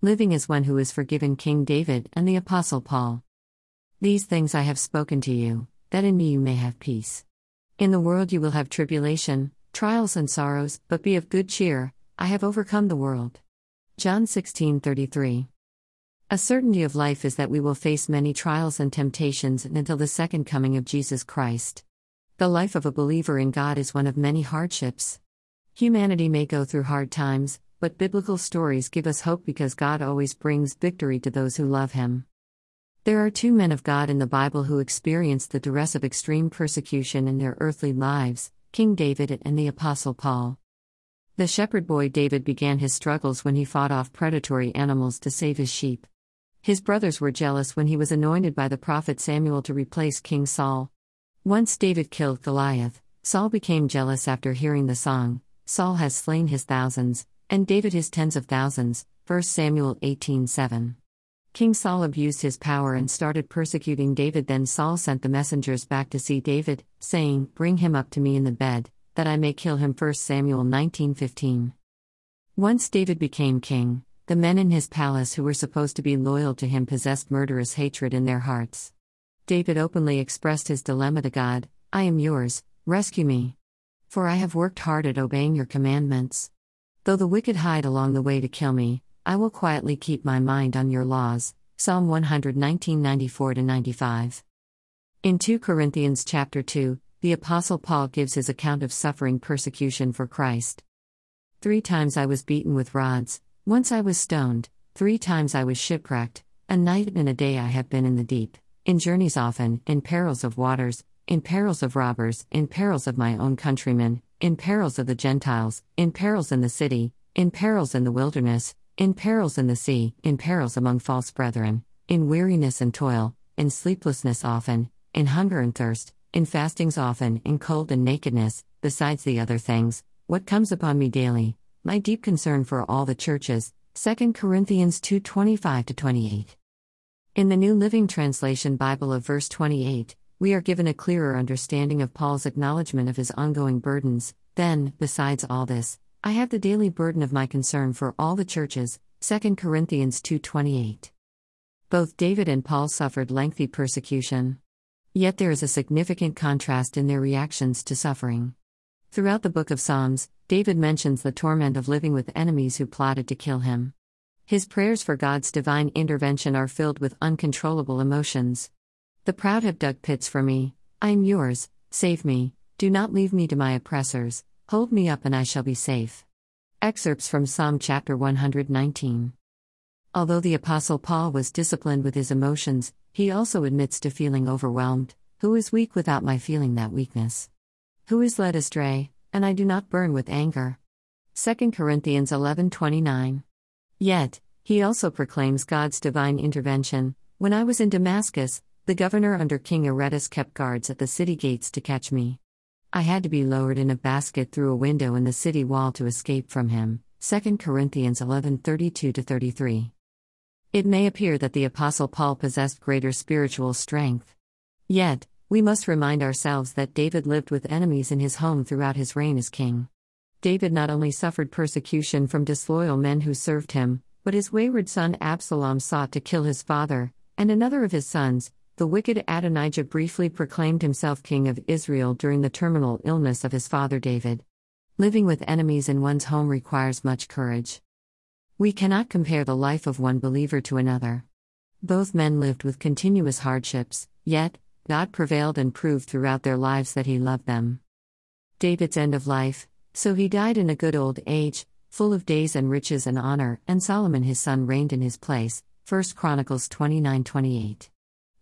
living as one who is forgiven King David and the Apostle Paul. These things I have spoken to you, that in me you may have peace. In the world you will have tribulation, trials and sorrows, but be of good cheer, I have overcome the world. John 16:33. A certainty of life is that we will face many trials and temptations until the second coming of Jesus Christ. The life of a believer in God is one of many hardships. Humanity may go through hard times, but biblical stories give us hope because God always brings victory to those who love Him. There are two men of God in the Bible who experienced the duress of extreme persecution in their earthly lives King David and the Apostle Paul. The shepherd boy David began his struggles when he fought off predatory animals to save his sheep. His brothers were jealous when he was anointed by the prophet Samuel to replace King Saul. Once David killed Goliath, Saul became jealous after hearing the song, Saul has slain his thousands, and David his tens of thousands. 1 Samuel 18:7. King Saul abused his power and started persecuting David. Then Saul sent the messengers back to see David, saying, "Bring him up to me in the bed, that I may kill him." 1 Samuel 19:15. Once David became king, the men in his palace who were supposed to be loyal to him possessed murderous hatred in their hearts. David openly expressed his dilemma to God I am yours, rescue me. For I have worked hard at obeying your commandments. Though the wicked hide along the way to kill me, I will quietly keep my mind on your laws. Psalm 119 94 95. In 2 Corinthians chapter 2, the apostle Paul gives his account of suffering persecution for Christ. 3 times I was beaten with rods, once I was stoned, 3 times I was shipwrecked, a night and a day I have been in the deep, in journeys often, in perils of waters, in perils of robbers, in perils of my own countrymen, in perils of the Gentiles, in perils in the city, in perils in the wilderness, in perils in the sea, in perils among false brethren, in weariness and toil, in sleeplessness often, in hunger and thirst, in fastings often, in cold and nakedness, besides the other things, what comes upon me daily, my deep concern for all the churches. 2 Corinthians 2 25 28. In the New Living Translation Bible of verse 28, we are given a clearer understanding of Paul's acknowledgement of his ongoing burdens. Then, besides all this, I have the daily burden of my concern for all the churches. 2 Corinthians 2:28. Both David and Paul suffered lengthy persecution. Yet there is a significant contrast in their reactions to suffering. Throughout the book of Psalms, David mentions the torment of living with enemies who plotted to kill him. His prayers for God's divine intervention are filled with uncontrollable emotions. The proud have dug pits for me. I am yours, save me, do not leave me to my oppressors, hold me up and I shall be safe. Excerpts from Psalm chapter 119. Although the Apostle Paul was disciplined with his emotions, he also admits to feeling overwhelmed. Who is weak without my feeling that weakness? Who is led astray, and I do not burn with anger? 2 Corinthians 11:29. Yet, he also proclaims God's divine intervention. When I was in Damascus, the governor under King Aretas kept guards at the city gates to catch me. I had to be lowered in a basket through a window in the city wall to escape from him. 2 Corinthians 11:32 33. It may appear that the apostle Paul possessed greater spiritual strength. Yet, we must remind ourselves that David lived with enemies in his home throughout his reign as king. David not only suffered persecution from disloyal men who served him, but his wayward son Absalom sought to kill his father, and another of his sons, the wicked Adonijah briefly proclaimed himself king of Israel during the terminal illness of his father David. Living with enemies in one's home requires much courage. We cannot compare the life of one believer to another. Both men lived with continuous hardships, yet, God prevailed and proved throughout their lives that He loved them. David's end of life, so he died in a good old age, full of days and riches and honor, and Solomon his son reigned in his place. 1 Chronicles 29 28.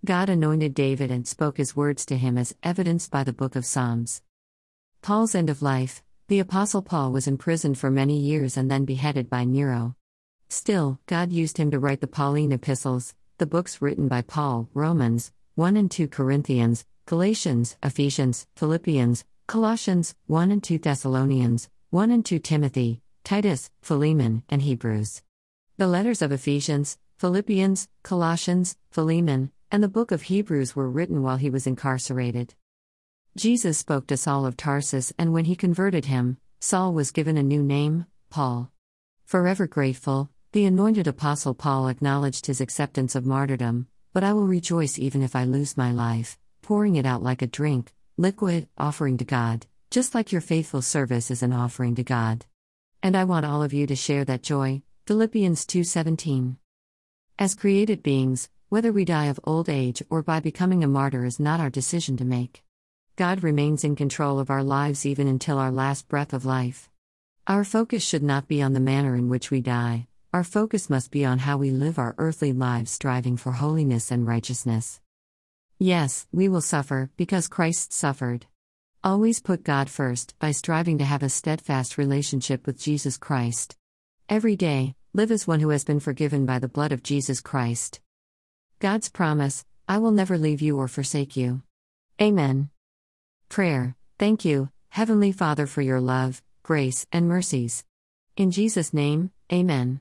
God anointed David and spoke his words to him as evidenced by the book of Psalms. Paul's end of life the Apostle Paul was imprisoned for many years and then beheaded by Nero. Still, God used him to write the Pauline epistles, the books written by Paul, Romans, 1 and 2 Corinthians, Galatians, Ephesians, Philippians, Colossians, 1 and 2 Thessalonians, 1 and 2 Timothy, Titus, Philemon, and Hebrews. The letters of Ephesians, Philippians, Colossians, Philemon, and the book of Hebrews were written while he was incarcerated. Jesus spoke to Saul of Tarsus, and when he converted him, Saul was given a new name, Paul. Forever grateful, The anointed Apostle Paul acknowledged his acceptance of martyrdom, but I will rejoice even if I lose my life, pouring it out like a drink, liquid, offering to God, just like your faithful service is an offering to God. And I want all of you to share that joy. Philippians 2:17. As created beings, whether we die of old age or by becoming a martyr is not our decision to make. God remains in control of our lives even until our last breath of life. Our focus should not be on the manner in which we die, our focus must be on how we live our earthly lives striving for holiness and righteousness. Yes, we will suffer, because Christ suffered. Always put God first by striving to have a steadfast relationship with Jesus Christ. Every day, live as one who has been forgiven by the blood of Jesus Christ. God's promise I will never leave you or forsake you. Amen. Prayer Thank you, Heavenly Father, for your love, grace, and mercies. In Jesus' name, Amen.